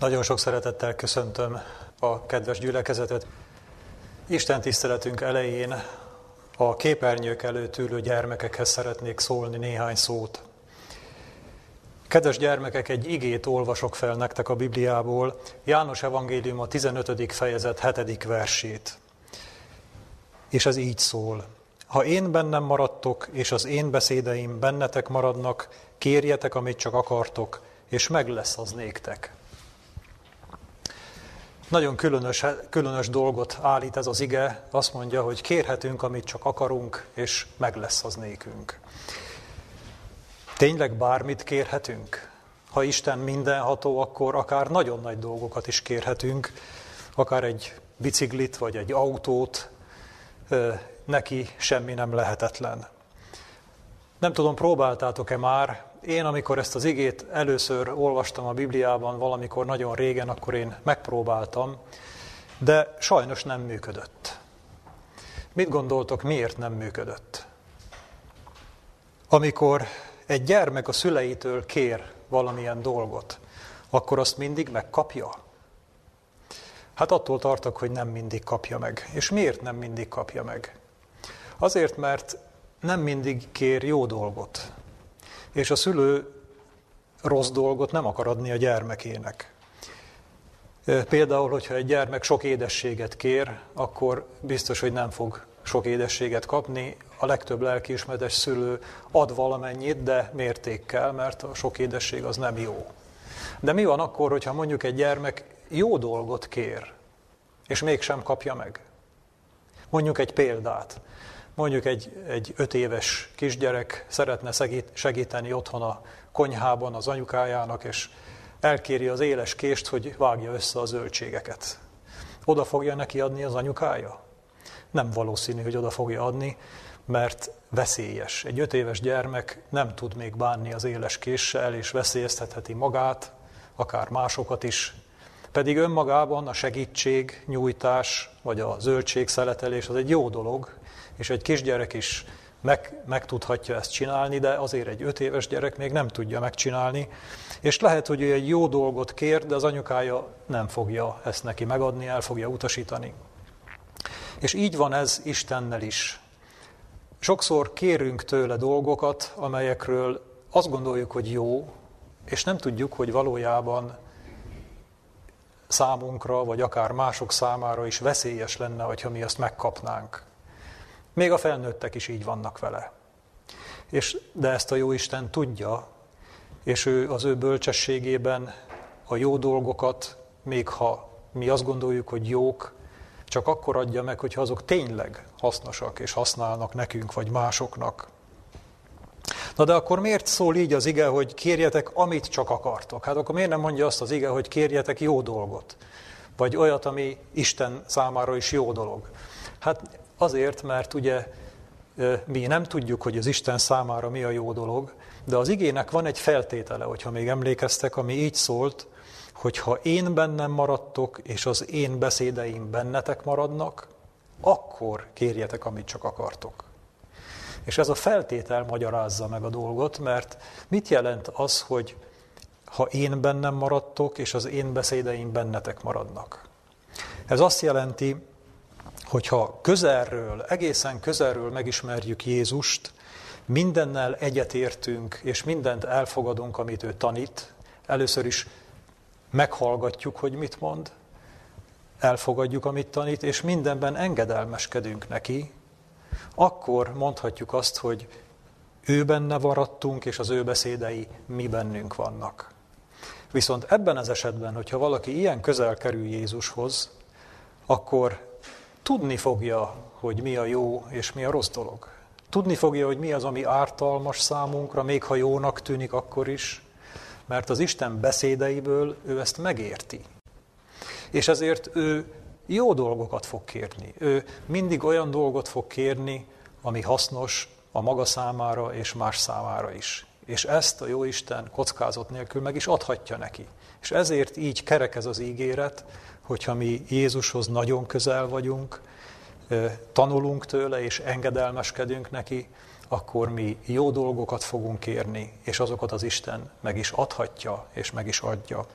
Nagyon sok szeretettel köszöntöm a kedves gyülekezetet. Isten tiszteletünk elején a képernyők előtt ülő gyermekekhez szeretnék szólni néhány szót. Kedves gyermekek, egy igét olvasok fel nektek a Bibliából, János Evangélium a 15. fejezet 7. versét. És ez így szól. Ha én bennem maradtok, és az én beszédeim bennetek maradnak, kérjetek, amit csak akartok, és meg lesz az néktek. Nagyon különös, különös dolgot állít ez az ige, azt mondja, hogy kérhetünk, amit csak akarunk, és meg lesz az nékünk. Tényleg bármit kérhetünk? Ha Isten mindenható, akkor akár nagyon nagy dolgokat is kérhetünk, akár egy biciklit vagy egy autót, neki semmi nem lehetetlen. Nem tudom, próbáltátok-e már én, amikor ezt az igét először olvastam a Bibliában valamikor nagyon régen, akkor én megpróbáltam, de sajnos nem működött. Mit gondoltok, miért nem működött? Amikor egy gyermek a szüleitől kér valamilyen dolgot, akkor azt mindig megkapja? Hát attól tartok, hogy nem mindig kapja meg. És miért nem mindig kapja meg? Azért, mert nem mindig kér jó dolgot és a szülő rossz dolgot nem akar adni a gyermekének. Például, hogyha egy gyermek sok édességet kér, akkor biztos, hogy nem fog sok édességet kapni. A legtöbb lelkiismeretes szülő ad valamennyit, de mértékkel, mert a sok édesség az nem jó. De mi van akkor, hogyha mondjuk egy gyermek jó dolgot kér, és mégsem kapja meg? Mondjuk egy példát. Mondjuk egy, egy öt éves kisgyerek szeretne segíteni otthon a konyhában az anyukájának, és elkéri az éles kést, hogy vágja össze a zöldségeket. Oda fogja neki adni az anyukája? Nem valószínű, hogy oda fogja adni, mert veszélyes. Egy öt éves gyermek nem tud még bánni az éles késsel, és veszélyeztetheti magát, akár másokat is. Pedig önmagában a segítség, nyújtás, vagy a zöldségszeletelés az egy jó dolog, és egy kisgyerek is meg, meg tudhatja ezt csinálni, de azért egy öt éves gyerek még nem tudja megcsinálni, és lehet, hogy ő egy jó dolgot kér, de az anyukája nem fogja ezt neki megadni, el fogja utasítani. És így van ez Istennel is. Sokszor kérünk tőle dolgokat, amelyekről azt gondoljuk, hogy jó, és nem tudjuk, hogy valójában számunkra, vagy akár mások számára is veszélyes lenne, ha mi azt megkapnánk. Még a felnőttek is így vannak vele. És, de ezt a jó Isten tudja, és ő az ő bölcsességében a jó dolgokat, még ha mi azt gondoljuk, hogy jók, csak akkor adja meg, hogyha azok tényleg hasznosak és használnak nekünk vagy másoknak. Na de akkor miért szól így az ige, hogy kérjetek, amit csak akartok? Hát akkor miért nem mondja azt az ige, hogy kérjetek jó dolgot? Vagy olyat, ami Isten számára is jó dolog? Hát Azért, mert ugye mi nem tudjuk, hogy az Isten számára mi a jó dolog, de az igének van egy feltétele, hogyha még emlékeztek, ami így szólt, hogy ha én bennem maradtok, és az én beszédeim bennetek maradnak, akkor kérjetek, amit csak akartok. És ez a feltétel magyarázza meg a dolgot, mert mit jelent az, hogy ha én bennem maradtok, és az én beszédeim bennetek maradnak? Ez azt jelenti, hogyha közelről, egészen közelről megismerjük Jézust, mindennel egyetértünk, és mindent elfogadunk, amit ő tanít, először is meghallgatjuk, hogy mit mond, elfogadjuk, amit tanít, és mindenben engedelmeskedünk neki, akkor mondhatjuk azt, hogy ő benne varadtunk, és az ő beszédei mi bennünk vannak. Viszont ebben az esetben, hogyha valaki ilyen közel kerül Jézushoz, akkor tudni fogja, hogy mi a jó és mi a rossz dolog. Tudni fogja, hogy mi az, ami ártalmas számunkra, még ha jónak tűnik akkor is, mert az Isten beszédeiből ő ezt megérti. És ezért ő jó dolgokat fog kérni. Ő mindig olyan dolgot fog kérni, ami hasznos a maga számára és más számára is. És ezt a jó Isten kockázat nélkül meg is adhatja neki. És ezért így kerek ez az ígéret, hogyha mi Jézushoz nagyon közel vagyunk, tanulunk tőle és engedelmeskedünk neki, akkor mi jó dolgokat fogunk kérni, és azokat az Isten meg is adhatja, és meg is adja.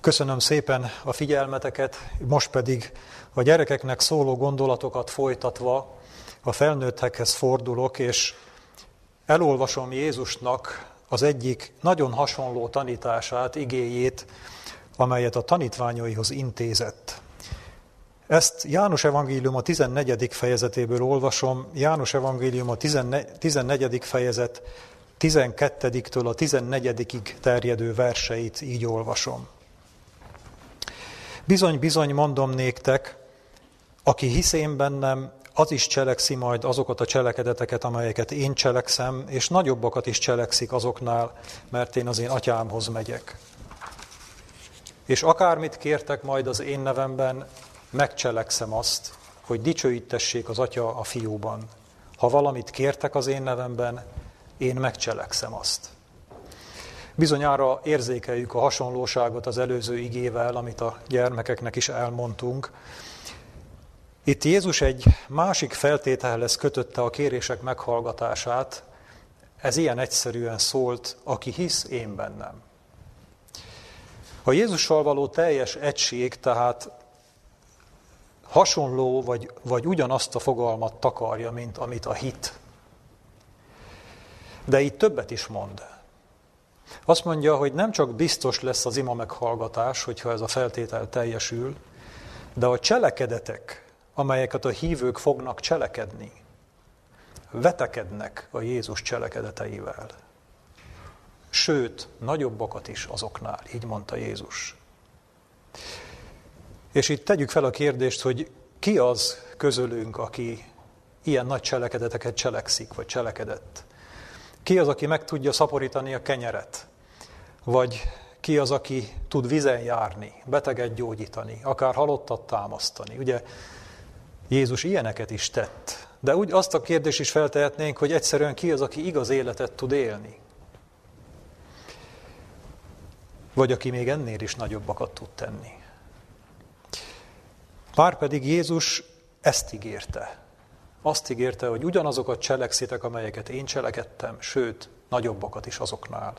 Köszönöm szépen a figyelmeteket, most pedig a gyerekeknek szóló gondolatokat folytatva a felnőttekhez fordulok, és elolvasom Jézusnak az egyik nagyon hasonló tanítását, igéjét, amelyet a tanítványaihoz intézett. Ezt János Evangélium a 14. fejezetéből olvasom, János Evangélium a 14. fejezet 12-től a 14 terjedő verseit így olvasom. Bizony, bizony mondom néktek, aki hisz én bennem, az is cselekszi majd azokat a cselekedeteket, amelyeket én cselekszem, és nagyobbakat is cselekszik azoknál, mert én az én atyámhoz megyek. És akármit kértek majd az én nevemben, megcselekszem azt, hogy dicsőítessék az atya a fiúban. Ha valamit kértek az én nevemben, én megcselekszem azt. Bizonyára érzékeljük a hasonlóságot az előző igével, amit a gyermekeknek is elmondtunk. Itt Jézus egy másik feltételhez kötötte a kérések meghallgatását, ez ilyen egyszerűen szólt, aki hisz én bennem. A Jézussal való teljes egység tehát hasonló vagy, vagy ugyanazt a fogalmat takarja, mint amit a hit. De itt többet is mond. Azt mondja, hogy nem csak biztos lesz az ima meghallgatás, hogyha ez a feltétel teljesül, de a cselekedetek, amelyeket a hívők fognak cselekedni, vetekednek a Jézus cselekedeteivel. Sőt, nagyobbakat is azoknál, így mondta Jézus. És itt tegyük fel a kérdést, hogy ki az közülünk, aki ilyen nagy cselekedeteket cselekszik, vagy cselekedett. Ki az, aki meg tudja szaporítani a kenyeret? Vagy ki az, aki tud vizen járni, beteget gyógyítani, akár halottat támasztani? Ugye Jézus ilyeneket is tett. De úgy azt a kérdést is feltehetnénk, hogy egyszerűen ki az, aki igaz életet tud élni? Vagy aki még ennél is nagyobbakat tud tenni. Pár pedig Jézus ezt ígérte. Azt ígérte, hogy ugyanazokat cselekszitek, amelyeket én cselekedtem, sőt, nagyobbakat is azoknál.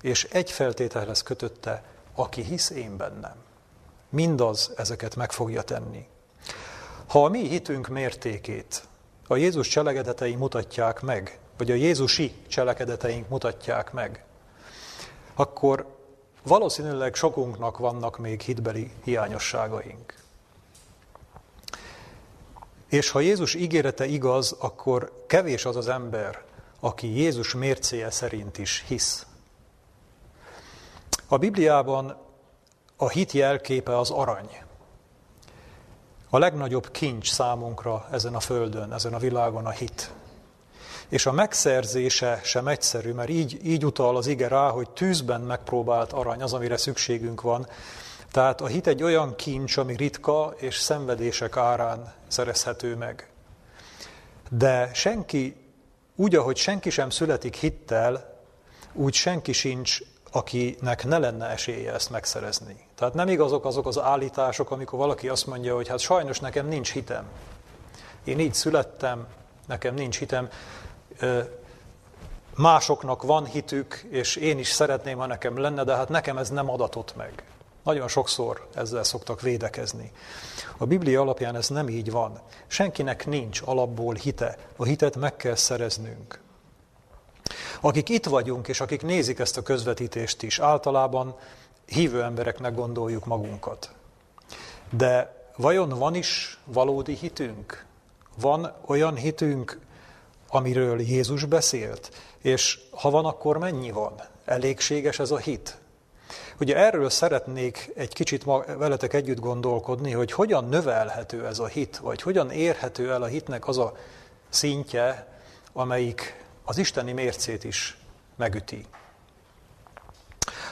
És egy feltételhez kötötte, aki hisz én bennem. Mindaz ezeket meg fogja tenni. Ha a mi hitünk mértékét a Jézus cselekedetei mutatják meg, vagy a Jézusi cselekedeteink mutatják meg, akkor valószínűleg sokunknak vannak még hitbeli hiányosságaink. És ha Jézus ígérete igaz, akkor kevés az az ember, aki Jézus mércéje szerint is hisz. A Bibliában a hit jelképe az arany. A legnagyobb kincs számunkra ezen a földön, ezen a világon a hit. És a megszerzése sem egyszerű, mert így, így utal az ige rá, hogy tűzben megpróbált arany, az, amire szükségünk van, tehát a hit egy olyan kincs, ami ritka és szenvedések árán szerezhető meg. De senki, úgy, ahogy senki sem születik hittel, úgy senki sincs, akinek ne lenne esélye ezt megszerezni. Tehát nem igazok azok az állítások, amikor valaki azt mondja, hogy hát sajnos nekem nincs hitem. Én így születtem, nekem nincs hitem. Másoknak van hitük, és én is szeretném, ha nekem lenne, de hát nekem ez nem adatott meg. Nagyon sokszor ezzel szoktak védekezni. A Biblia alapján ez nem így van. Senkinek nincs alapból hite. A hitet meg kell szereznünk. Akik itt vagyunk, és akik nézik ezt a közvetítést is, általában hívő embereknek gondoljuk magunkat. De vajon van is valódi hitünk? Van olyan hitünk, amiről Jézus beszélt? És ha van, akkor mennyi van? Elégséges ez a hit? Ugye erről szeretnék egy kicsit ma veletek együtt gondolkodni, hogy hogyan növelhető ez a hit, vagy hogyan érhető el a hitnek az a szintje, amelyik az isteni mércét is megüti.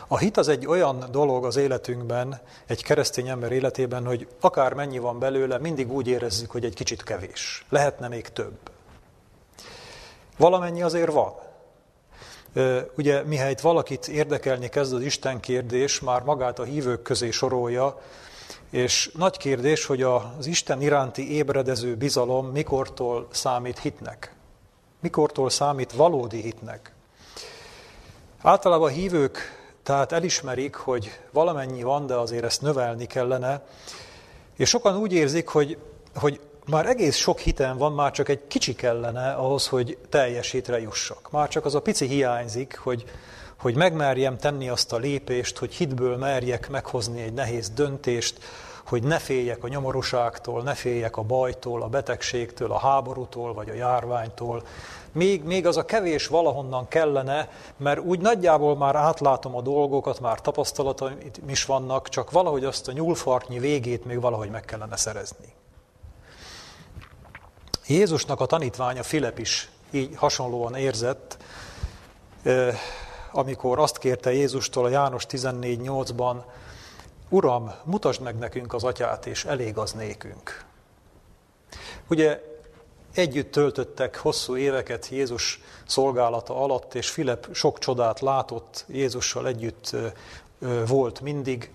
A hit az egy olyan dolog az életünkben, egy keresztény ember életében, hogy akár mennyi van belőle, mindig úgy érezzük, hogy egy kicsit kevés. Lehetne még több. Valamennyi azért van. Ugye, mihelyt valakit érdekelni kezd az Isten kérdés, már magát a hívők közé sorolja, és nagy kérdés, hogy az Isten iránti ébredező bizalom mikortól számít hitnek. Mikortól számít valódi hitnek. Általában a hívők Tehát elismerik, hogy valamennyi van, de azért ezt növelni kellene, és sokan úgy érzik, hogy, hogy már egész sok hitem van, már csak egy kicsi kellene ahhoz, hogy teljes hitre jussak. Már csak az a pici hiányzik, hogy, hogy megmerjem tenni azt a lépést, hogy hitből merjek meghozni egy nehéz döntést, hogy ne féljek a nyomorúságtól, ne féljek a bajtól, a betegségtől, a háborútól vagy a járványtól. Még, még az a kevés valahonnan kellene, mert úgy nagyjából már átlátom a dolgokat, már tapasztalataim is vannak, csak valahogy azt a nyúlfartnyi végét még valahogy meg kellene szerezni. Jézusnak a tanítványa Filip is így hasonlóan érzett, amikor azt kérte Jézustól a János 14.8-ban, Uram, mutasd meg nekünk az atyát, és elég az nékünk. Ugye együtt töltöttek hosszú éveket Jézus szolgálata alatt, és Filip sok csodát látott, Jézussal együtt volt mindig,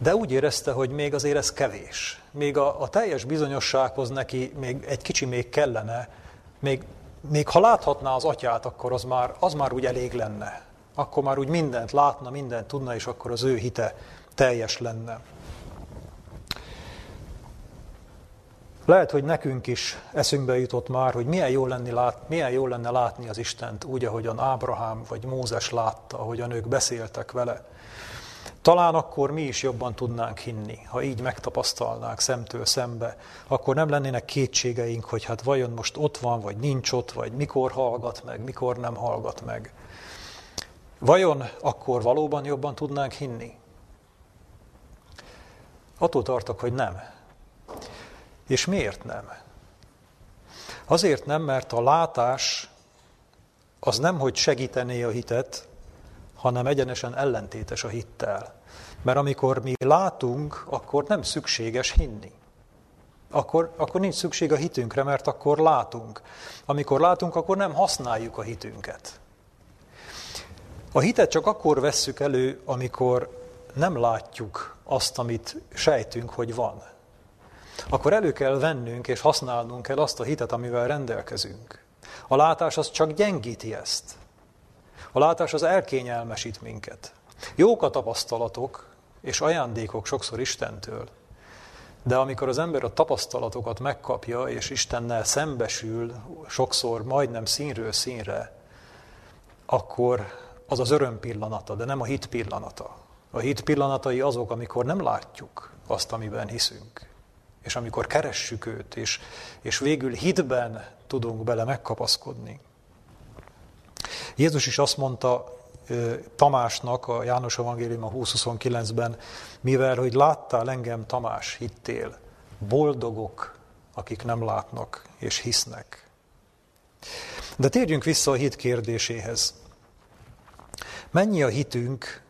de úgy érezte, hogy még azért ez kevés. Még a, a teljes bizonyossághoz neki még egy kicsi még kellene, még, még ha láthatná az atyát, akkor az már, az már úgy elég lenne. Akkor már úgy mindent látna, mindent tudna, és akkor az ő hite teljes lenne. Lehet, hogy nekünk is eszünkbe jutott már, hogy milyen jó, lenni lát, milyen jó lenne látni az Istent úgy, ahogyan Ábrahám vagy Mózes látta, ahogyan ők beszéltek vele. Talán akkor mi is jobban tudnánk hinni, ha így megtapasztalnánk szemtől szembe, akkor nem lennének kétségeink, hogy hát vajon most ott van, vagy nincs ott, vagy mikor hallgat meg, mikor nem hallgat meg. Vajon akkor valóban jobban tudnánk hinni? Attól tartok, hogy nem. És miért nem? Azért nem, mert a látás az nem, hogy segítené a hitet, hanem egyenesen ellentétes a hittel. Mert amikor mi látunk, akkor nem szükséges hinni. Akkor, akkor nincs szükség a hitünkre, mert akkor látunk. Amikor látunk, akkor nem használjuk a hitünket. A hitet csak akkor vesszük elő, amikor nem látjuk azt, amit sejtünk, hogy van. Akkor elő kell vennünk és használnunk kell azt a hitet, amivel rendelkezünk. A látás az csak gyengíti ezt. A látás az elkényelmesít minket. Jók a tapasztalatok és ajándékok sokszor Istentől, de amikor az ember a tapasztalatokat megkapja, és Istennel szembesül, sokszor majdnem színről színre, akkor az az öröm pillanata, de nem a hit pillanata. A hit pillanatai azok, amikor nem látjuk azt, amiben hiszünk. És amikor keressük őt, és, és végül hitben tudunk bele megkapaszkodni. Jézus is azt mondta Tamásnak, a János Evangélium a 20.29-ben, mivel, hogy láttál engem, Tamás, hittél, boldogok, akik nem látnak és hisznek. De térjünk vissza a hit kérdéséhez. Mennyi a hitünk,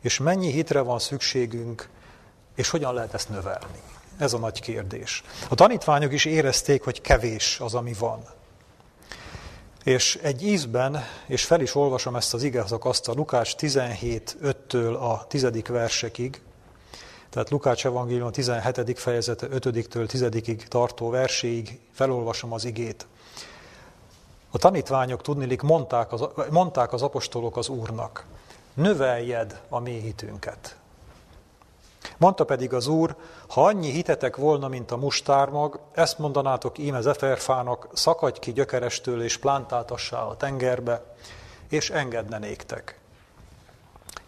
és mennyi hitre van szükségünk, és hogyan lehet ezt növelni? Ez a nagy kérdés. A tanítványok is érezték, hogy kevés az, ami van. És egy ízben, és fel is olvasom ezt az igazakaszt a Lukács 17, 5-től a 10. versekig, tehát Lukács evangélium a 17. fejezete 5-től 10 tartó verséig felolvasom az igét. A tanítványok tudnilik mondták az, mondták az apostolok az Úrnak, növeljed a mi hitünket. Mondta pedig az Úr, ha annyi hitetek volna, mint a mustármag, ezt mondanátok íme zeferfának, szakadj ki gyökerestől és plántáltassá a tengerbe, és engedne néktek.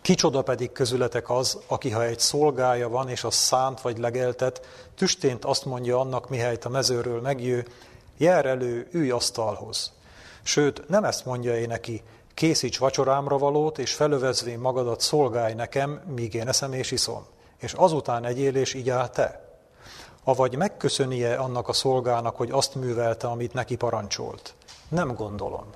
Kicsoda pedig közületek az, aki ha egy szolgája van, és az szánt vagy legeltet, tüstént azt mondja annak, mihelyt a mezőről megjő, jár elő, ülj asztalhoz. Sőt, nem ezt mondja én neki, készíts vacsorámra valót, és felövezvén magadat szolgálj nekem, míg én eszem és iszom és azután egyél és így áll te? Avagy megköszönie annak a szolgának, hogy azt művelte, amit neki parancsolt? Nem gondolom.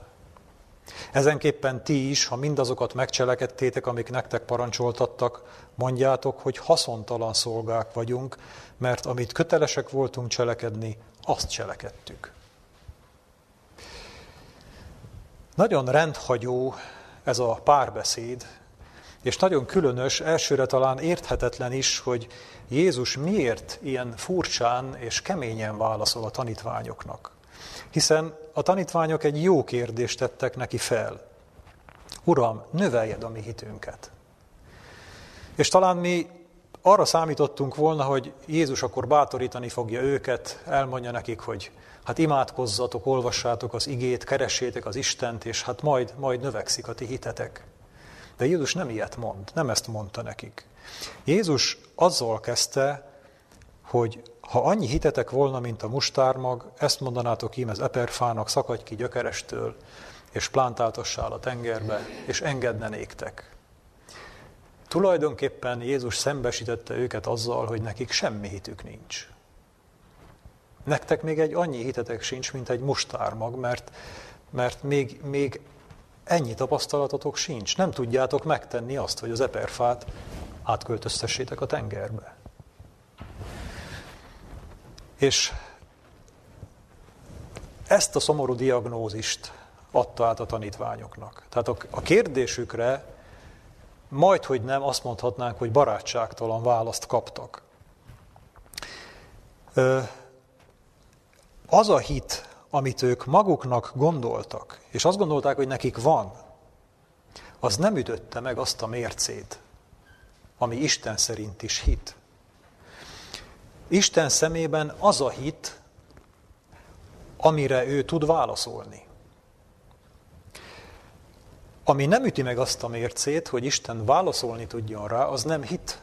Ezenképpen ti is, ha mindazokat megcselekedtétek, amik nektek parancsoltattak, mondjátok, hogy haszontalan szolgák vagyunk, mert amit kötelesek voltunk cselekedni, azt cselekedtük. Nagyon rendhagyó ez a párbeszéd, és nagyon különös, elsőre talán érthetetlen is, hogy Jézus miért ilyen furcsán és keményen válaszol a tanítványoknak. Hiszen a tanítványok egy jó kérdést tettek neki fel. Uram, növeljed a mi hitünket. És talán mi arra számítottunk volna, hogy Jézus akkor bátorítani fogja őket, elmondja nekik, hogy hát imádkozzatok, olvassátok az igét, keressétek az Istent, és hát majd, majd növekszik a ti hitetek. De Jézus nem ilyet mond, nem ezt mondta nekik. Jézus azzal kezdte, hogy ha annyi hitetek volna, mint a mustármag, ezt mondanátok ím az eperfának, szakadj ki gyökerestől, és plántáltassál a tengerbe, és engedne néktek. Tulajdonképpen Jézus szembesítette őket azzal, hogy nekik semmi hitük nincs. Nektek még egy annyi hitetek sincs, mint egy mustármag, mert, mert még, még ennyi tapasztalatotok sincs. Nem tudjátok megtenni azt, hogy az eperfát átköltöztessétek a tengerbe. És ezt a szomorú diagnózist adta át a tanítványoknak. Tehát a kérdésükre majd, hogy nem, azt mondhatnánk, hogy barátságtalan választ kaptak. Az a hit, amit ők maguknak gondoltak, és azt gondolták, hogy nekik van, az nem ütötte meg azt a mércét, ami Isten szerint is hit. Isten szemében az a hit, amire ő tud válaszolni. Ami nem üti meg azt a mércét, hogy Isten válaszolni tudjon rá, az nem hit,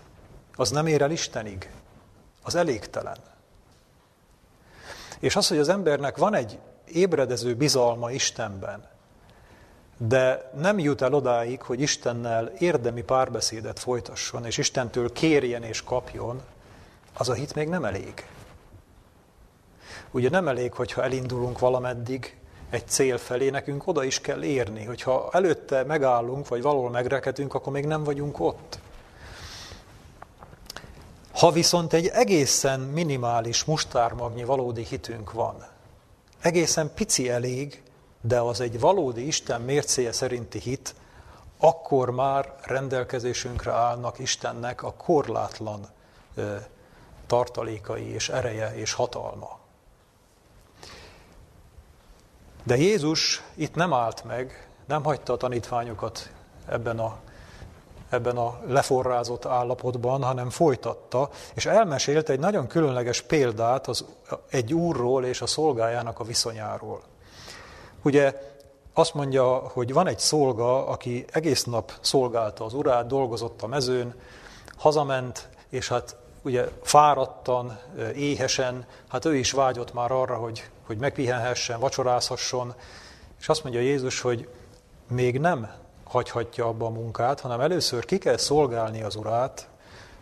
az nem ér el Istenig, az elégtelen. És az, hogy az embernek van egy ébredező bizalma Istenben, de nem jut el odáig, hogy Istennel érdemi párbeszédet folytasson, és Istentől kérjen és kapjon, az a hit még nem elég. Ugye nem elég, hogyha elindulunk valameddig egy cél felé, nekünk oda is kell érni. Hogyha előtte megállunk, vagy valahol megreketünk, akkor még nem vagyunk ott. Ha viszont egy egészen minimális mustármagnyi valódi hitünk van, egészen pici elég, de az egy valódi Isten mércéje szerinti hit, akkor már rendelkezésünkre állnak Istennek a korlátlan tartalékai és ereje és hatalma. De Jézus itt nem állt meg, nem hagyta a tanítványokat ebben a, ebben a leforrázott állapotban, hanem folytatta, és elmesélt egy nagyon különleges példát az, egy úrról és a szolgájának a viszonyáról. Ugye azt mondja, hogy van egy szolga, aki egész nap szolgálta az urát, dolgozott a mezőn, hazament, és hát ugye fáradtan, éhesen, hát ő is vágyott már arra, hogy, hogy megpihenhessen, vacsorázhasson, és azt mondja Jézus, hogy még nem hagyhatja abba a munkát, hanem először ki kell szolgálni az urát,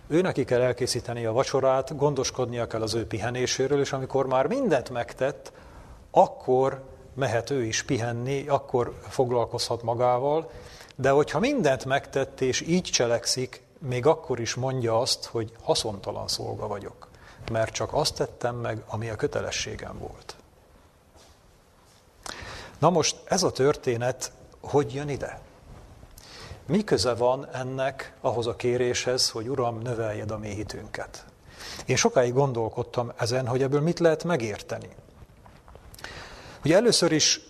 ő neki kell elkészíteni a vacsorát, gondoskodnia kell az ő pihenéséről, és amikor már mindent megtett, akkor mehet ő is pihenni, akkor foglalkozhat magával, de hogyha mindent megtett és így cselekszik, még akkor is mondja azt, hogy haszontalan szolga vagyok, mert csak azt tettem meg, ami a kötelességem volt. Na most ez a történet hogy jön ide? Mi köze van ennek ahhoz a kéréshez, hogy Uram, növeljed a mi hitünket? Én sokáig gondolkodtam ezen, hogy ebből mit lehet megérteni. Ugye először is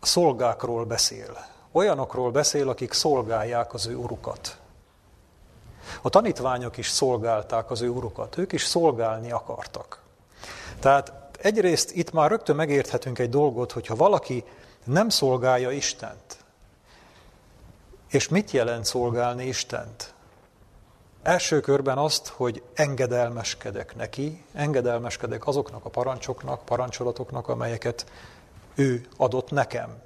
szolgákról beszél. Olyanokról beszél, akik szolgálják az ő urukat. A tanítványok is szolgálták az ő urukat, ők is szolgálni akartak. Tehát egyrészt itt már rögtön megérthetünk egy dolgot, hogyha valaki nem szolgálja Istent, és mit jelent szolgálni Istent? Első körben azt, hogy engedelmeskedek neki, engedelmeskedek azoknak a parancsoknak, parancsolatoknak, amelyeket ő adott nekem.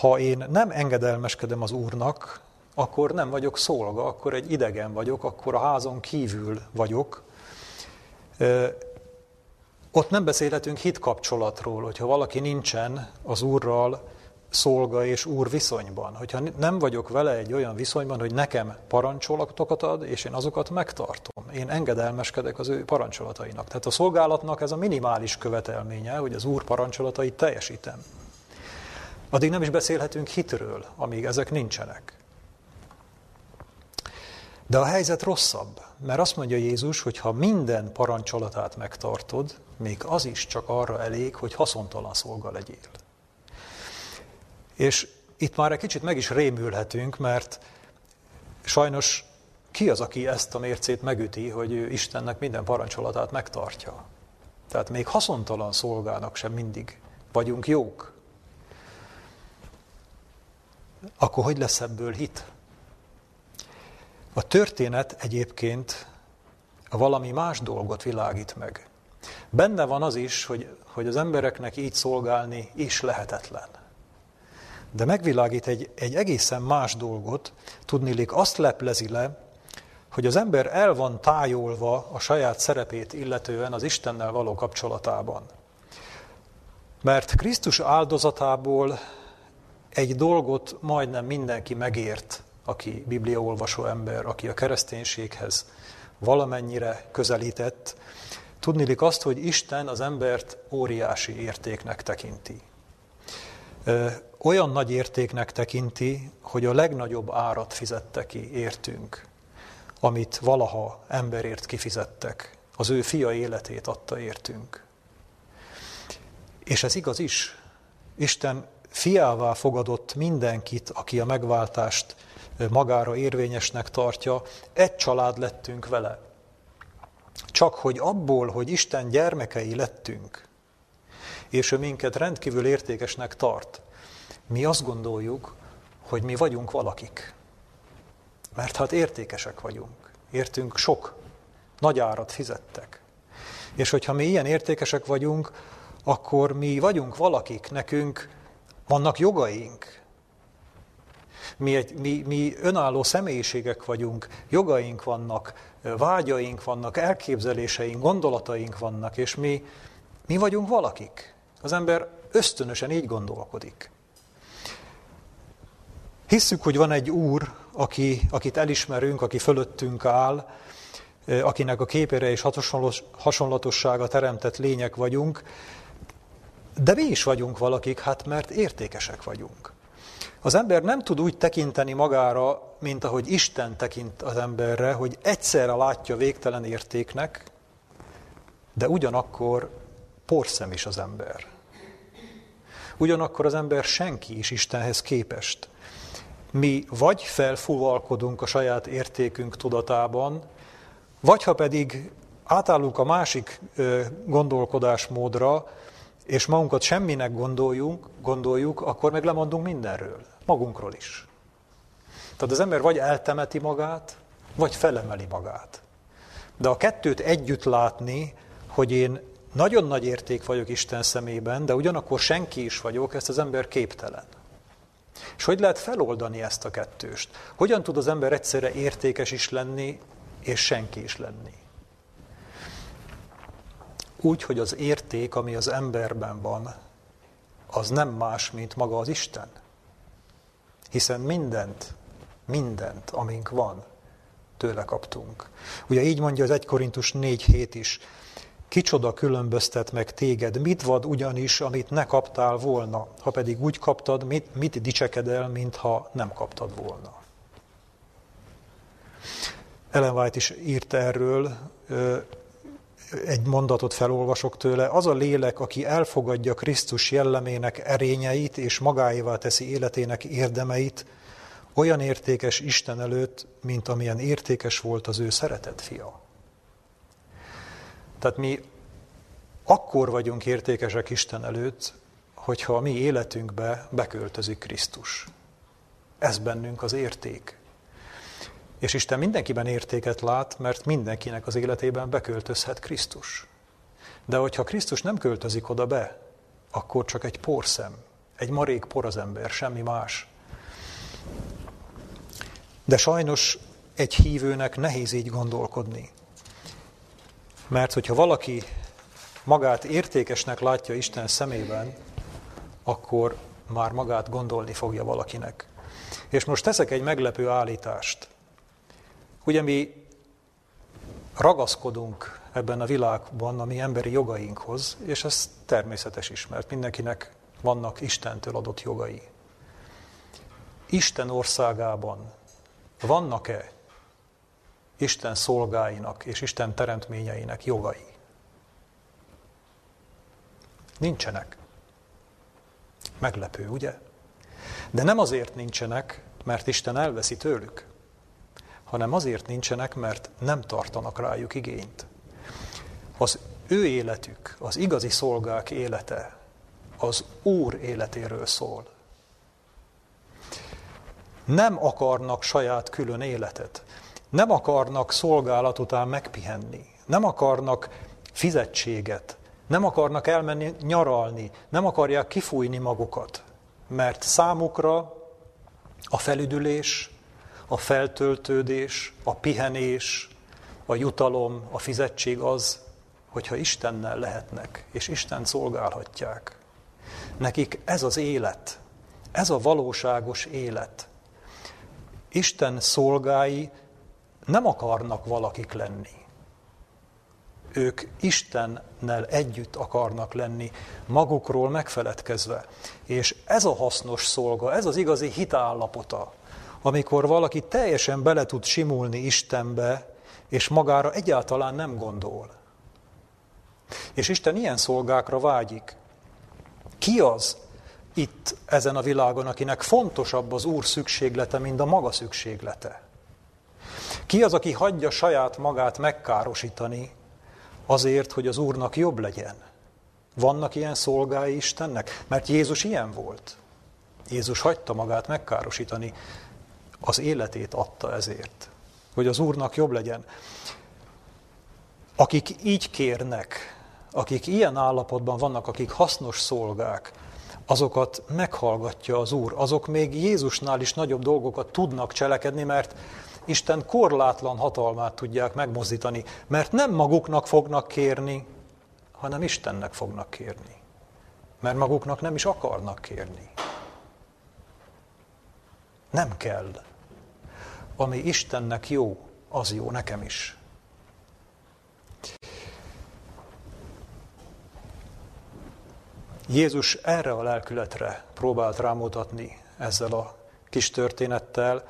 Ha én nem engedelmeskedem az Úrnak, akkor nem vagyok szolga, akkor egy idegen vagyok, akkor a házon kívül vagyok. Ott nem beszélhetünk hitkapcsolatról, hogyha valaki nincsen az Úrral szolga és úr viszonyban. Hogyha nem vagyok vele egy olyan viszonyban, hogy nekem parancsolatokat ad, és én azokat megtartom. Én engedelmeskedek az ő parancsolatainak. Tehát a szolgálatnak ez a minimális követelménye, hogy az úr parancsolatait teljesítem. Addig nem is beszélhetünk hitről, amíg ezek nincsenek. De a helyzet rosszabb, mert azt mondja Jézus, hogy ha minden parancsolatát megtartod, még az is csak arra elég, hogy haszontalan szolga legyél. És itt már egy kicsit meg is rémülhetünk, mert sajnos ki az, aki ezt a mércét megüti, hogy ő Istennek minden parancsolatát megtartja? Tehát még haszontalan szolgának sem mindig vagyunk jók. Akkor hogy lesz ebből hit? A történet egyébként valami más dolgot világít meg. Benne van az is, hogy, hogy az embereknek így szolgálni is lehetetlen. De megvilágít egy, egy egészen más dolgot, tudnilik azt leplezi le, hogy az ember el van tájolva a saját szerepét illetően az Istennel való kapcsolatában. Mert Krisztus áldozatából egy dolgot majdnem mindenki megért, aki bibliaolvasó ember, aki a kereszténységhez valamennyire közelített, tudnilik azt, hogy Isten az embert óriási értéknek tekinti. Olyan nagy értéknek tekinti, hogy a legnagyobb árat fizette ki értünk, amit valaha emberért kifizettek. Az ő fia életét adta értünk. És ez igaz is. Isten fiává fogadott mindenkit, aki a megváltást magára érvényesnek tartja, egy család lettünk vele. Csak hogy abból, hogy Isten gyermekei lettünk, és ő minket rendkívül értékesnek tart, mi azt gondoljuk, hogy mi vagyunk valakik. Mert hát értékesek vagyunk. Értünk sok, nagy árat fizettek. És hogyha mi ilyen értékesek vagyunk, akkor mi vagyunk valakik, nekünk vannak jogaink, mi, egy, mi, mi önálló személyiségek vagyunk, jogaink vannak, vágyaink vannak, elképzeléseink, gondolataink vannak, és mi, mi vagyunk valakik. Az ember ösztönösen így gondolkodik. Hisszük, hogy van egy úr, aki, akit elismerünk, aki fölöttünk áll, akinek a képére és hasonlatossága teremtett lények vagyunk, de mi is vagyunk valakik, hát mert értékesek vagyunk. Az ember nem tud úgy tekinteni magára, mint ahogy Isten tekint az emberre, hogy egyszerre látja végtelen értéknek, de ugyanakkor porszem is az ember. Ugyanakkor az ember senki is Istenhez képest. Mi vagy felfúvalkodunk a saját értékünk tudatában, vagy ha pedig átállunk a másik gondolkodásmódra, és magunkat semminek gondoljunk, gondoljuk, akkor meg lemondunk mindenről, magunkról is. Tehát az ember vagy eltemeti magát, vagy felemeli magát. De a kettőt együtt látni, hogy én nagyon nagy érték vagyok Isten szemében, de ugyanakkor senki is vagyok, ezt az ember képtelen. És hogy lehet feloldani ezt a kettőst? Hogyan tud az ember egyszerre értékes is lenni, és senki is lenni? Úgy, hogy az érték, ami az emberben van, az nem más, mint maga az Isten. Hiszen mindent, mindent, amink van, tőle kaptunk. Ugye így mondja az 1 Korintus 4.7 is, Kicsoda különböztet meg téged, mit vad ugyanis, amit ne kaptál volna, ha pedig úgy kaptad, mit, mit dicsekedel, mintha nem kaptad volna. Ellen White is írt erről, egy mondatot felolvasok tőle, az a lélek, aki elfogadja Krisztus jellemének erényeit és magáévá teszi életének érdemeit, olyan értékes Isten előtt, mint amilyen értékes volt az ő szeretett fia. Tehát mi akkor vagyunk értékesek Isten előtt, hogyha a mi életünkbe beköltözik Krisztus. Ez bennünk az érték. És Isten mindenkiben értéket lát, mert mindenkinek az életében beköltözhet Krisztus. De hogyha Krisztus nem költözik oda be, akkor csak egy porszem, egy marék por az ember, semmi más. De sajnos egy hívőnek nehéz így gondolkodni. Mert hogyha valaki magát értékesnek látja Isten szemében, akkor már magát gondolni fogja valakinek. És most teszek egy meglepő állítást. Ugye mi ragaszkodunk ebben a világban a mi emberi jogainkhoz, és ez természetes is, mert mindenkinek vannak Istentől adott jogai. Isten országában vannak-e Isten szolgáinak és Isten teremtményeinek jogai? Nincsenek. Meglepő, ugye? De nem azért nincsenek, mert Isten elveszi tőlük, hanem azért nincsenek, mert nem tartanak rájuk igényt. Az ő életük, az igazi szolgák élete, az Úr életéről szól. Nem akarnak saját külön életet. Nem akarnak szolgálat után megpihenni. Nem akarnak fizetséget. Nem akarnak elmenni nyaralni. Nem akarják kifújni magukat. Mert számukra a felüdülés, a feltöltődés, a pihenés, a jutalom, a fizetség az, hogyha Istennel lehetnek, és Isten szolgálhatják. Nekik ez az élet, ez a valóságos élet. Isten szolgái nem akarnak valakik lenni. Ők Istennel együtt akarnak lenni, magukról megfeledkezve. És ez a hasznos szolga, ez az igazi hitállapota, amikor valaki teljesen bele tud simulni Istenbe, és magára egyáltalán nem gondol. És Isten ilyen szolgákra vágyik. Ki az itt ezen a világon, akinek fontosabb az Úr szükséglete, mint a maga szükséglete? Ki az, aki hagyja saját magát megkárosítani azért, hogy az Úrnak jobb legyen? Vannak ilyen szolgái Istennek? Mert Jézus ilyen volt. Jézus hagyta magát megkárosítani, az életét adta ezért, hogy az Úrnak jobb legyen. Akik így kérnek, akik ilyen állapotban vannak, akik hasznos szolgák, azokat meghallgatja az Úr. Azok még Jézusnál is nagyobb dolgokat tudnak cselekedni, mert Isten korlátlan hatalmát tudják megmozdítani, mert nem maguknak fognak kérni, hanem Istennek fognak kérni. Mert maguknak nem is akarnak kérni. Nem kell. Ami Istennek jó, az jó nekem is. Jézus erre a lelkületre próbált rámutatni ezzel a kis történettel,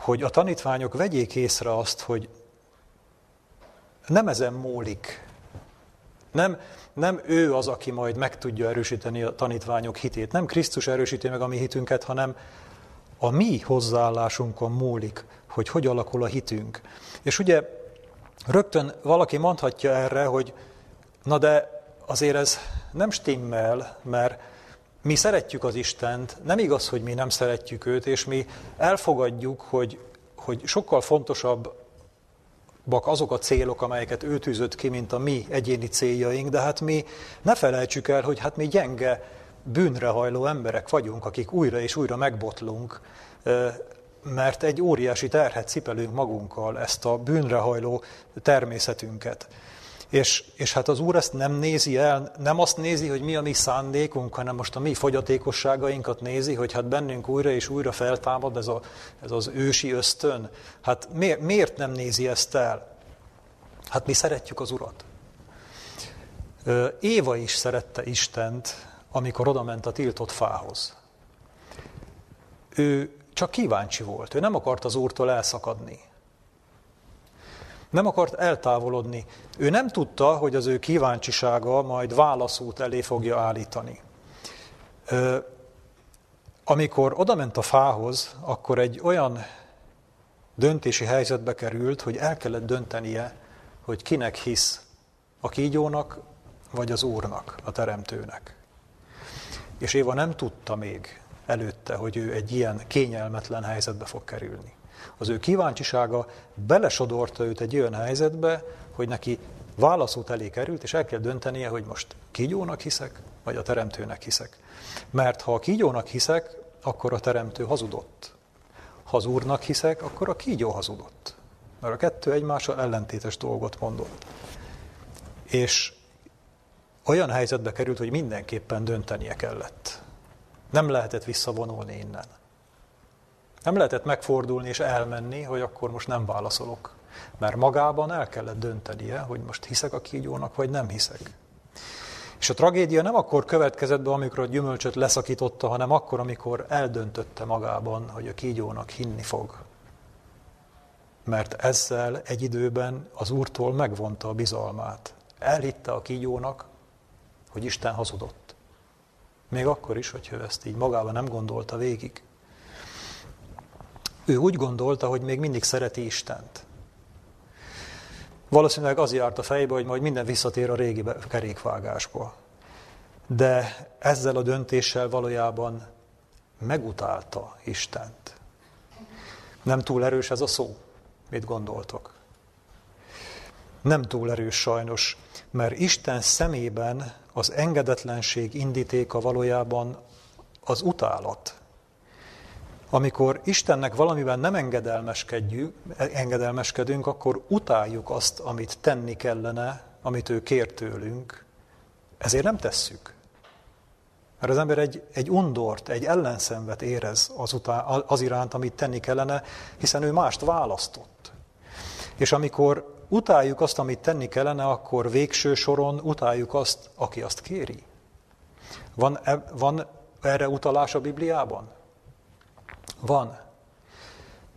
hogy a tanítványok vegyék észre azt, hogy nem ezen múlik. Nem, nem ő az, aki majd meg tudja erősíteni a tanítványok hitét. Nem Krisztus erősíti meg a mi hitünket, hanem a mi hozzáállásunkon múlik, hogy hogy alakul a hitünk. És ugye rögtön valaki mondhatja erre, hogy na de azért ez nem stimmel, mert mi szeretjük az Istent, nem igaz, hogy mi nem szeretjük őt, és mi elfogadjuk, hogy, hogy sokkal fontosabbak azok a célok, amelyeket ő tűzött ki, mint a mi egyéni céljaink, de hát mi ne felejtsük el, hogy hát mi gyenge, bűnrehajló emberek vagyunk, akik újra és újra megbotlunk, mert egy óriási terhet cipelünk magunkkal, ezt a bűnrehajló természetünket. És, és hát az Úr ezt nem nézi el, nem azt nézi, hogy mi a mi szándékunk, hanem most a mi fogyatékosságainkat nézi, hogy hát bennünk újra és újra feltámad ez, a, ez az ősi ösztön. Hát miért, miért nem nézi ezt el? Hát mi szeretjük az Urat. Éva is szerette Istent, amikor odament a tiltott fához. Ő csak kíváncsi volt, ő nem akart az Úrtól elszakadni. Nem akart eltávolodni. Ő nem tudta, hogy az ő kíváncsisága majd válaszút elé fogja állítani. Amikor odament a fához, akkor egy olyan döntési helyzetbe került, hogy el kellett döntenie, hogy kinek hisz, a kígyónak vagy az Úrnak, a Teremtőnek. És Éva nem tudta még előtte, hogy ő egy ilyen kényelmetlen helyzetbe fog kerülni. Az ő kíváncsisága belesodorta őt egy olyan helyzetbe, hogy neki válaszút elé került, és el kell döntenie, hogy most kígyónak hiszek, vagy a teremtőnek hiszek. Mert ha a kígyónak hiszek, akkor a teremtő hazudott. Ha az úrnak hiszek, akkor a kígyó hazudott. Mert a kettő egymással ellentétes dolgot mondott. És olyan helyzetbe került, hogy mindenképpen döntenie kellett. Nem lehetett visszavonulni innen. Nem lehetett megfordulni és elmenni, hogy akkor most nem válaszolok. Mert magában el kellett döntenie, hogy most hiszek a kígyónak, vagy nem hiszek. És a tragédia nem akkor következett be, amikor a gyümölcsöt leszakította, hanem akkor, amikor eldöntötte magában, hogy a kígyónak hinni fog. Mert ezzel egy időben az Úrtól megvonta a bizalmát. Elhitte a kígyónak, hogy Isten hazudott. Még akkor is, hogyha ezt így magában nem gondolta végig. Ő úgy gondolta, hogy még mindig szereti Istent. Valószínűleg az járt a fejbe, hogy majd minden visszatér a régi kerékvágásba. De ezzel a döntéssel valójában megutálta Istent. Nem túl erős ez a szó? Mit gondoltok? Nem túl erős sajnos, mert Isten szemében az engedetlenség indítéka valójában az utálat. Amikor Istennek valamiben nem engedelmeskedünk, akkor utáljuk azt, amit tenni kellene, amit ő kér tőlünk. Ezért nem tesszük. Mert az ember egy, egy undort, egy ellenszenvet érez az, utá, az iránt, amit tenni kellene, hiszen ő mást választott. És amikor utáljuk azt, amit tenni kellene, akkor végső soron utáljuk azt, aki azt kéri. Van, e, van erre utalás a Bibliában? Van.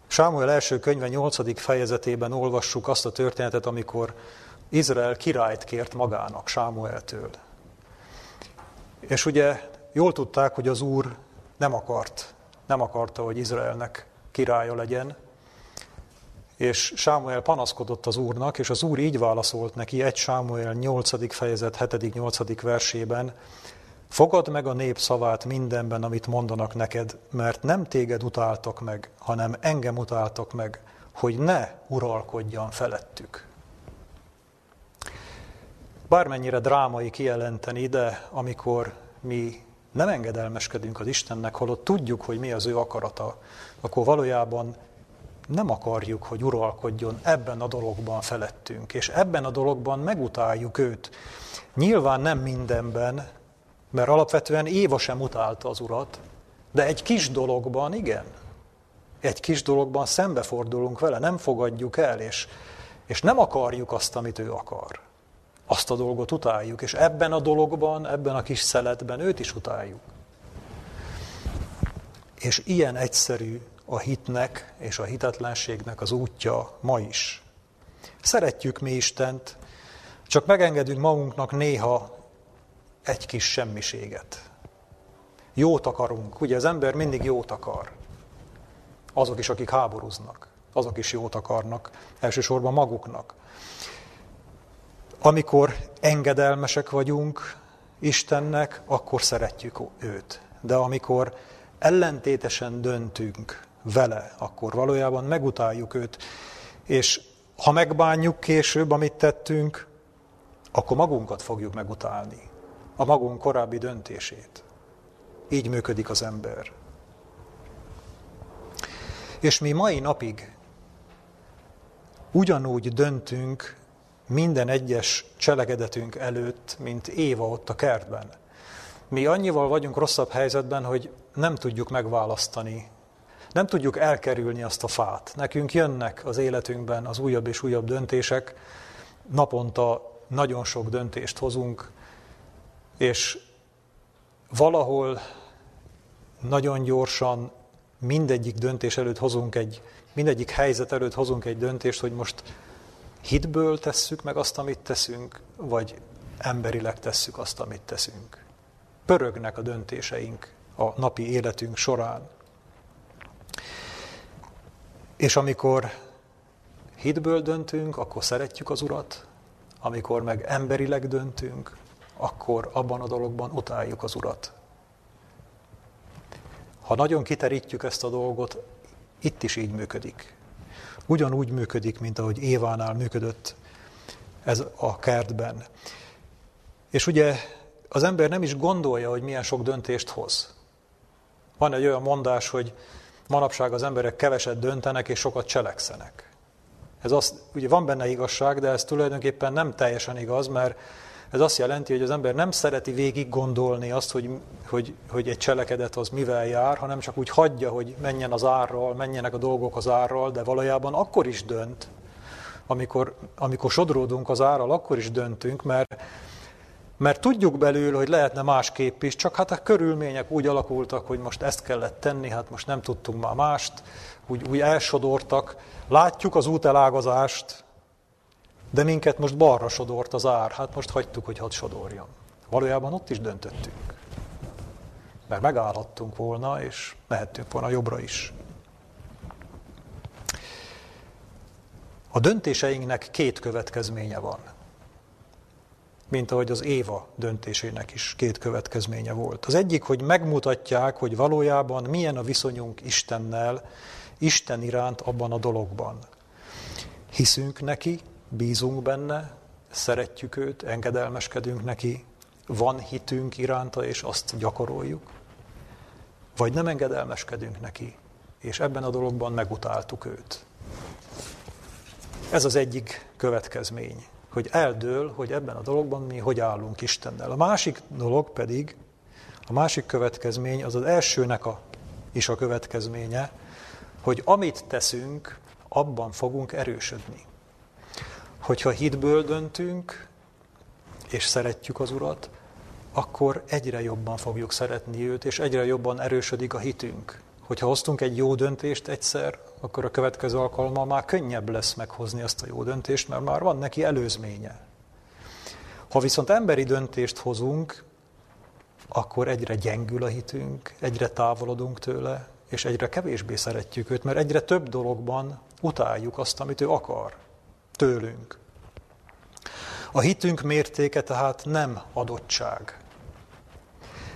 Sámuel első könyve 8. fejezetében olvassuk azt a történetet, amikor Izrael királyt kért magának Sámueltől. És ugye jól tudták, hogy az Úr nem akart, nem akarta, hogy Izraelnek királya legyen, és Sámuel panaszkodott az Úrnak, és az Úr így válaszolt neki egy Sámuel 8. fejezet 7.-8. versében, Fogad meg a nép szavát mindenben, amit mondanak neked, mert nem téged utáltak meg, hanem engem utáltak meg, hogy ne uralkodjan felettük. Bármennyire drámai kijelenteni, de amikor mi nem engedelmeskedünk az Istennek, holott tudjuk, hogy mi az ő akarata, akkor valójában nem akarjuk, hogy uralkodjon ebben a dologban felettünk, és ebben a dologban megutáljuk őt. Nyilván nem mindenben, mert alapvetően Éva sem utálta az urat, de egy kis dologban igen. Egy kis dologban szembefordulunk vele, nem fogadjuk el, és, és nem akarjuk azt, amit ő akar. Azt a dolgot utáljuk, és ebben a dologban, ebben a kis szeletben őt is utáljuk. És ilyen egyszerű a hitnek és a hitetlenségnek az útja ma is. Szeretjük mi Istent, csak megengedünk magunknak néha egy kis semmiséget. Jót akarunk. Ugye az ember mindig jót akar. Azok is, akik háborúznak, azok is jót akarnak, elsősorban maguknak. Amikor engedelmesek vagyunk Istennek, akkor szeretjük őt. De amikor ellentétesen döntünk vele, akkor valójában megutáljuk őt. És ha megbánjuk később, amit tettünk, akkor magunkat fogjuk megutálni. A magunk korábbi döntését. Így működik az ember. És mi mai napig ugyanúgy döntünk minden egyes cselekedetünk előtt, mint Éva ott a kertben. Mi annyival vagyunk rosszabb helyzetben, hogy nem tudjuk megválasztani, nem tudjuk elkerülni azt a fát. Nekünk jönnek az életünkben az újabb és újabb döntések, naponta nagyon sok döntést hozunk, és valahol nagyon gyorsan mindegyik döntés előtt hozunk egy, mindegyik helyzet előtt hozunk egy döntést, hogy most hitből tesszük meg azt, amit teszünk, vagy emberileg tesszük azt, amit teszünk. Pörögnek a döntéseink a napi életünk során. És amikor hitből döntünk, akkor szeretjük az Urat, amikor meg emberileg döntünk, akkor abban a dologban utáljuk az Urat. Ha nagyon kiterítjük ezt a dolgot, itt is így működik. Ugyanúgy működik, mint ahogy Évánál működött ez a kertben. És ugye az ember nem is gondolja, hogy milyen sok döntést hoz. Van egy olyan mondás, hogy manapság az emberek keveset döntenek és sokat cselekszenek. Ez azt, ugye van benne igazság, de ez tulajdonképpen nem teljesen igaz, mert ez azt jelenti, hogy az ember nem szereti végig gondolni azt, hogy, hogy, hogy egy cselekedet az mivel jár, hanem csak úgy hagyja, hogy menjen az árral, menjenek a dolgok az árral, de valójában akkor is dönt, amikor, amikor sodródunk az árral, akkor is döntünk, mert, mert tudjuk belül, hogy lehetne másképp is, csak hát a körülmények úgy alakultak, hogy most ezt kellett tenni, hát most nem tudtunk már mást, úgy, úgy elsodortak. Látjuk az útelágazást, de minket most balra sodort az ár, hát most hagytuk, hogy hadd sodorjon. Valójában ott is döntöttünk. mert megállhattunk volna, és mehettünk volna jobbra is. A döntéseinknek két következménye van. Mint ahogy az Éva döntésének is két következménye volt. Az egyik, hogy megmutatják, hogy valójában milyen a viszonyunk Istennel, Isten iránt abban a dologban. Hiszünk neki, bízunk benne, szeretjük őt, engedelmeskedünk neki, van hitünk iránta, és azt gyakoroljuk. Vagy nem engedelmeskedünk neki, és ebben a dologban megutáltuk őt. Ez az egyik következmény, hogy eldől, hogy ebben a dologban mi hogy állunk Istennel. A másik dolog pedig, a másik következmény az az elsőnek a, is a következménye, hogy amit teszünk, abban fogunk erősödni. Hogyha hitből döntünk, és szeretjük az Urat, akkor egyre jobban fogjuk szeretni őt, és egyre jobban erősödik a hitünk. Hogyha hoztunk egy jó döntést egyszer, akkor a következő alkalommal már könnyebb lesz meghozni azt a jó döntést, mert már van neki előzménye. Ha viszont emberi döntést hozunk, akkor egyre gyengül a hitünk, egyre távolodunk tőle, és egyre kevésbé szeretjük őt, mert egyre több dologban utáljuk azt, amit ő akar tőlünk. A hitünk mértéke tehát nem adottság.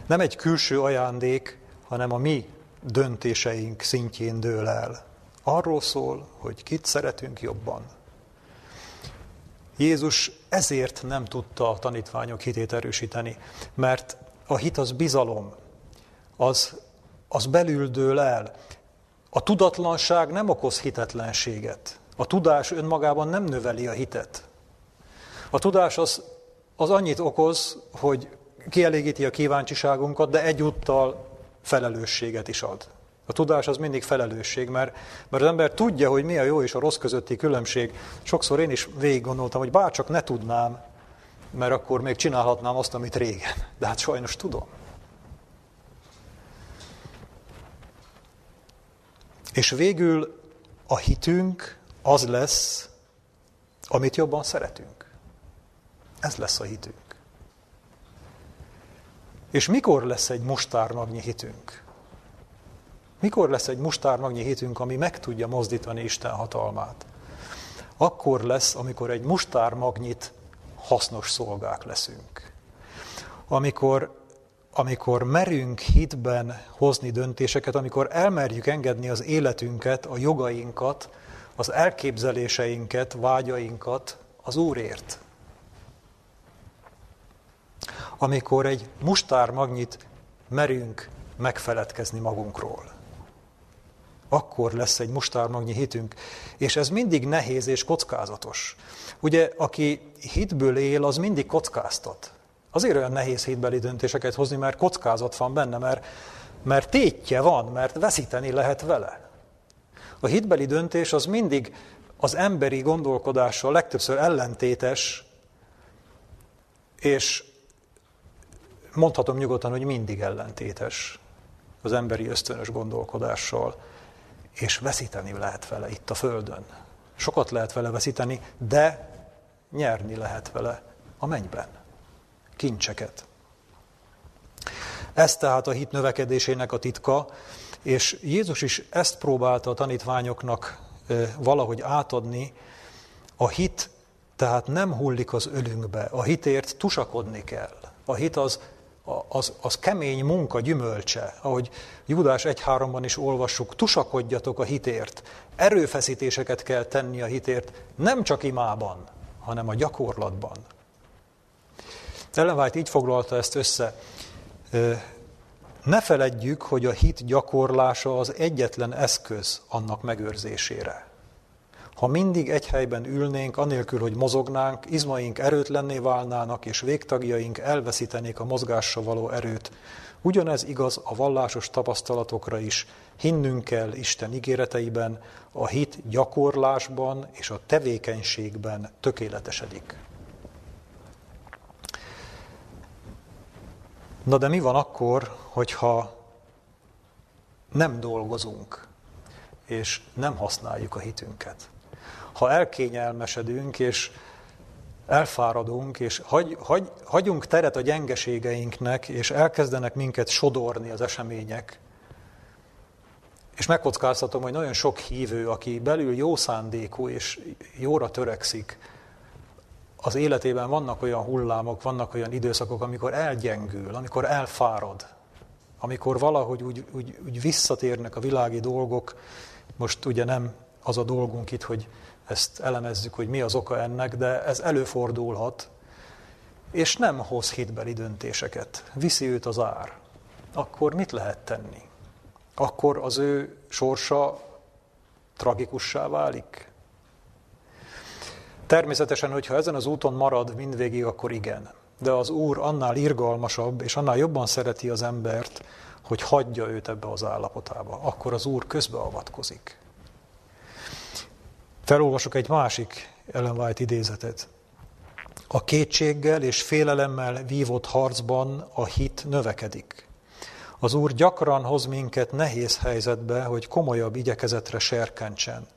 Nem egy külső ajándék, hanem a mi döntéseink szintjén dől el. Arról szól, hogy kit szeretünk jobban. Jézus ezért nem tudta a tanítványok hitét erősíteni, mert a hit az bizalom, az, az belül dől el. A tudatlanság nem okoz hitetlenséget. A tudás önmagában nem növeli a hitet. A tudás az, az annyit okoz, hogy kielégíti a kíváncsiságunkat, de egyúttal felelősséget is ad. A tudás az mindig felelősség, mert, mert az ember tudja, hogy mi a jó és a rossz közötti különbség. Sokszor én is végig gondoltam, hogy bárcsak ne tudnám, mert akkor még csinálhatnám azt, amit régen. De hát sajnos tudom. És végül a hitünk az lesz, amit jobban szeretünk. Ez lesz a hitünk. És mikor lesz egy mustármagnyi hitünk? Mikor lesz egy mustármagnyi hitünk, ami meg tudja mozdítani Isten hatalmát? Akkor lesz, amikor egy mustármagnyit hasznos szolgák leszünk. Amikor, amikor merünk hitben hozni döntéseket, amikor elmerjük engedni az életünket, a jogainkat, az elképzeléseinket, vágyainkat az Úrért. Amikor egy mustármagnyit merünk megfeledkezni magunkról akkor lesz egy mustármagnyi hitünk. És ez mindig nehéz és kockázatos. Ugye, aki hitből él, az mindig kockáztat. Azért olyan nehéz hitbeli döntéseket hozni, mert kockázat van benne, mert, mert tétje van, mert veszíteni lehet vele. A hitbeli döntés az mindig az emberi gondolkodással legtöbbször ellentétes, és mondhatom nyugodtan, hogy mindig ellentétes az emberi ösztönös gondolkodással és veszíteni lehet vele itt a Földön. Sokat lehet vele veszíteni, de nyerni lehet vele a mennyben. Kincseket. Ez tehát a hit növekedésének a titka, és Jézus is ezt próbálta a tanítványoknak valahogy átadni. A hit tehát nem hullik az ölünkbe, a hitért tusakodni kell. A hit az az, az kemény munka gyümölcse, ahogy Judás 1.3-ban is olvassuk, tusakodjatok a hitért, erőfeszítéseket kell tenni a hitért, nem csak imában, hanem a gyakorlatban. Ellen White így foglalta ezt össze. Ne feledjük, hogy a hit gyakorlása az egyetlen eszköz annak megőrzésére. Ha mindig egy helyben ülnénk, anélkül, hogy mozognánk, izmaink erőtlenné válnának, és végtagjaink elveszítenék a mozgásra való erőt. Ugyanez igaz a vallásos tapasztalatokra is. Hinnünk kell Isten ígéreteiben, a hit gyakorlásban és a tevékenységben tökéletesedik. Na de mi van akkor, hogyha nem dolgozunk, és nem használjuk a hitünket? ha elkényelmesedünk, és elfáradunk, és hagy, hagy, hagyunk teret a gyengeségeinknek, és elkezdenek minket sodorni az események. És megkockáztatom, hogy nagyon sok hívő, aki belül jó szándékú és jóra törekszik, az életében vannak olyan hullámok, vannak olyan időszakok, amikor elgyengül, amikor elfárad, amikor valahogy úgy, úgy, úgy visszatérnek a világi dolgok, most ugye nem az a dolgunk itt, hogy ezt elemezzük, hogy mi az oka ennek, de ez előfordulhat, és nem hoz hitbeli döntéseket, viszi őt az ár, akkor mit lehet tenni? Akkor az ő sorsa tragikussá válik? Természetesen, hogyha ezen az úton marad mindvégig, akkor igen. De az Úr annál irgalmasabb, és annál jobban szereti az embert, hogy hagyja őt ebbe az állapotába. Akkor az Úr közbeavatkozik. Felolvasok egy másik Ellen White idézetet. A kétséggel és félelemmel vívott harcban a hit növekedik. Az Úr gyakran hoz minket nehéz helyzetbe, hogy komolyabb igyekezetre serkentsen.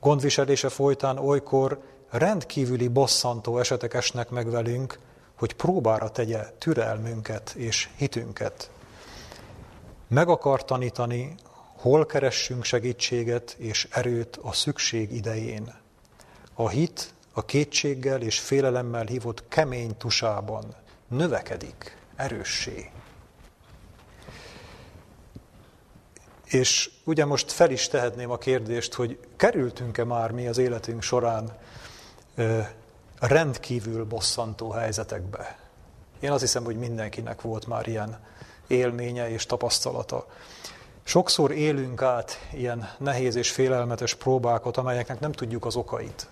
Gondviselése folytán olykor rendkívüli bosszantó esetek esnek meg velünk, hogy próbára tegye türelmünket és hitünket. Meg akar tanítani, hol keressünk segítséget és erőt a szükség idején. A hit a kétséggel és félelemmel hívott kemény tusában növekedik erőssé. És ugye most fel is tehetném a kérdést, hogy kerültünk-e már mi az életünk során rendkívül bosszantó helyzetekbe. Én azt hiszem, hogy mindenkinek volt már ilyen élménye és tapasztalata. Sokszor élünk át ilyen nehéz és félelmetes próbákat, amelyeknek nem tudjuk az okait.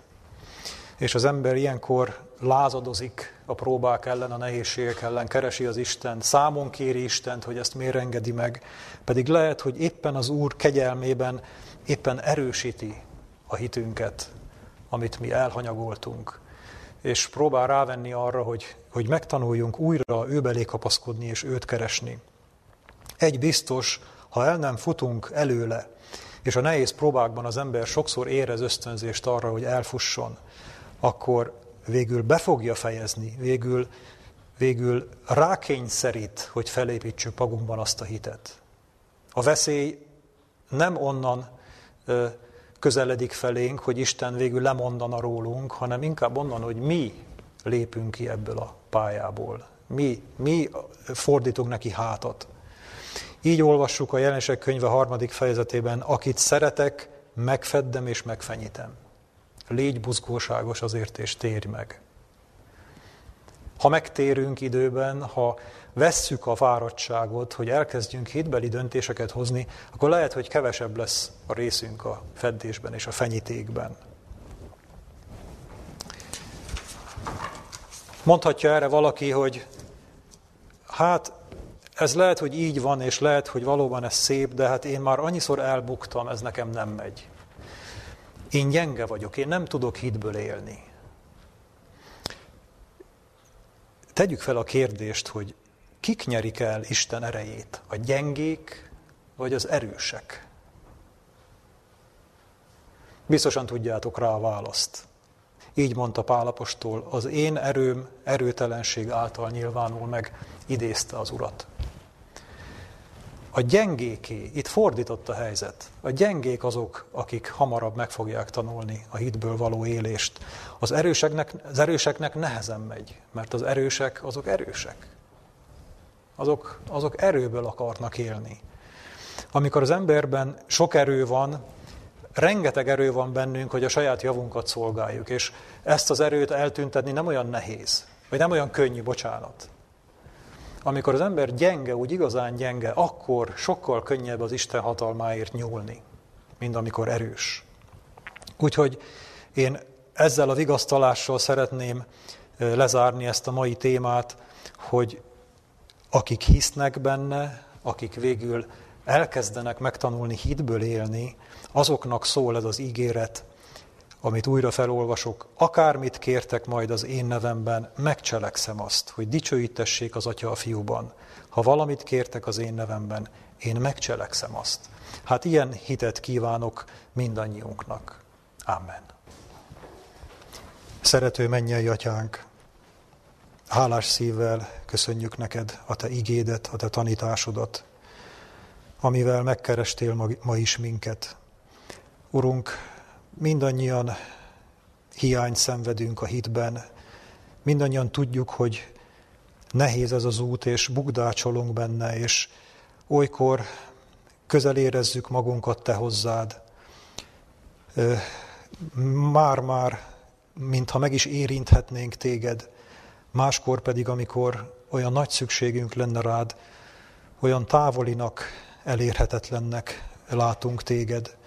És az ember ilyenkor lázadozik a próbák ellen, a nehézségek ellen, keresi az Istent, számon kéri Istent, hogy ezt miért engedi meg, pedig lehet, hogy éppen az Úr kegyelmében éppen erősíti a hitünket, amit mi elhanyagoltunk, és próbál rávenni arra, hogy, hogy megtanuljunk újra őbelé kapaszkodni és őt keresni. Egy biztos, ha el nem futunk előle, és a nehéz próbákban az ember sokszor érez ösztönzést arra, hogy elfusson, akkor végül be fogja fejezni, végül, végül rákényszerít, hogy felépítsük magunkban azt a hitet. A veszély nem onnan közeledik felénk, hogy Isten végül lemondana rólunk, hanem inkább onnan, hogy mi lépünk ki ebből a pályából. Mi, mi fordítunk neki hátat. Így olvassuk a jelenések könyve harmadik fejezetében, akit szeretek, megfeddem és megfenyítem. Légy buzgóságos azért, és térj meg. Ha megtérünk időben, ha vesszük a fáradtságot, hogy elkezdjünk hitbeli döntéseket hozni, akkor lehet, hogy kevesebb lesz a részünk a feddésben és a fenyítékben. Mondhatja erre valaki, hogy hát ez lehet, hogy így van, és lehet, hogy valóban ez szép, de hát én már annyiszor elbuktam, ez nekem nem megy. Én gyenge vagyok, én nem tudok hitből élni. Tegyük fel a kérdést, hogy kik nyerik el Isten erejét? A gyengék vagy az erősek? Biztosan tudjátok rá a választ. Így mondta Pálapostól, az én erőm erőtelenség által nyilvánul meg, idézte az urat. A gyengéké, itt fordított a helyzet. A gyengék azok, akik hamarabb meg fogják tanulni a hitből való élést. Az erőseknek, az erőseknek nehezen megy, mert az erősek azok erősek. Azok, azok erőből akarnak élni. Amikor az emberben sok erő van, rengeteg erő van bennünk, hogy a saját javunkat szolgáljuk, és ezt az erőt eltüntetni nem olyan nehéz, vagy nem olyan könnyű, bocsánat. Amikor az ember gyenge, úgy igazán gyenge, akkor sokkal könnyebb az Isten hatalmáért nyúlni, mint amikor erős. Úgyhogy én ezzel a vigasztalással szeretném lezárni ezt a mai témát, hogy akik hisznek benne, akik végül elkezdenek megtanulni hitből élni, azoknak szól ez az ígéret, amit újra felolvasok, akármit kértek majd az én nevemben, megcselekszem azt, hogy dicsőítessék az Atya a fiúban. Ha valamit kértek az én nevemben, én megcselekszem azt. Hát ilyen hitet kívánok mindannyiunknak. Amen. Szerető mennyei atyánk, hálás szívvel köszönjük neked a te igédet, a te tanításodat, amivel megkerestél ma, is minket. Urunk, mindannyian hiányt szenvedünk a hitben, mindannyian tudjuk, hogy nehéz ez az út, és bugdácsolunk benne, és olykor közel érezzük magunkat te hozzád. Már-már, mintha meg is érinthetnénk téged, máskor pedig, amikor olyan nagy szükségünk lenne rád, olyan távolinak, elérhetetlennek látunk téged.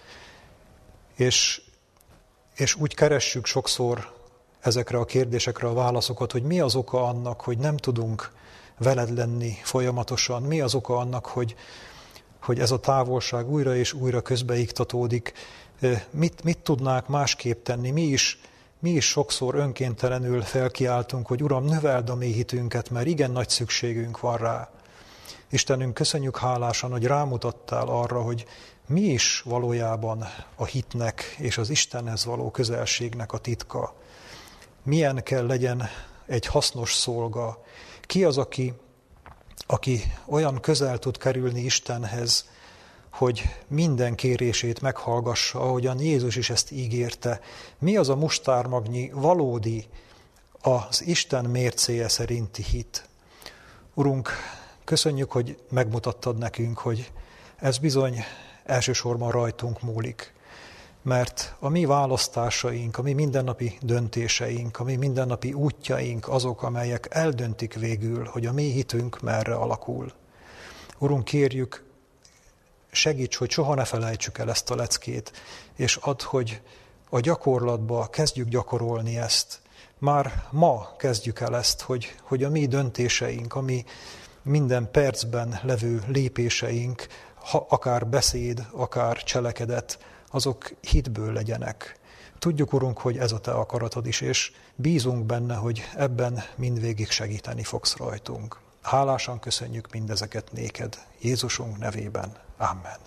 És, és úgy keressük sokszor ezekre a kérdésekre a válaszokat, hogy mi az oka annak, hogy nem tudunk veled lenni folyamatosan, mi az oka annak, hogy, hogy ez a távolság újra és újra közbeiktatódik, mit, mit tudnák másképp tenni, mi is, mi is sokszor önkéntelenül felkiáltunk, hogy Uram, növeld a mi hitünket, mert igen nagy szükségünk van rá. Istenünk, köszönjük hálásan, hogy rámutattál arra, hogy mi is valójában a hitnek és az Istenhez való közelségnek a titka. Milyen kell legyen egy hasznos szolga. Ki az, aki, aki olyan közel tud kerülni Istenhez, hogy minden kérését meghallgassa, ahogyan Jézus is ezt ígérte. Mi az a mustármagnyi valódi, az Isten mércéje szerinti hit? Urunk, köszönjük, hogy megmutattad nekünk, hogy ez bizony elsősorban rajtunk múlik. Mert a mi választásaink, a mi mindennapi döntéseink, a mi mindennapi útjaink azok, amelyek eldöntik végül, hogy a mi hitünk merre alakul. Urunk, kérjük, segíts, hogy soha ne felejtsük el ezt a leckét, és add, hogy a gyakorlatba kezdjük gyakorolni ezt. Már ma kezdjük el ezt, hogy, hogy a mi döntéseink, a mi minden percben levő lépéseink, ha akár beszéd, akár cselekedet, azok hitből legyenek. Tudjuk, Urunk, hogy ez a Te akaratod is, és bízunk benne, hogy ebben mindvégig segíteni fogsz rajtunk. Hálásan köszönjük mindezeket néked, Jézusunk nevében. Amen.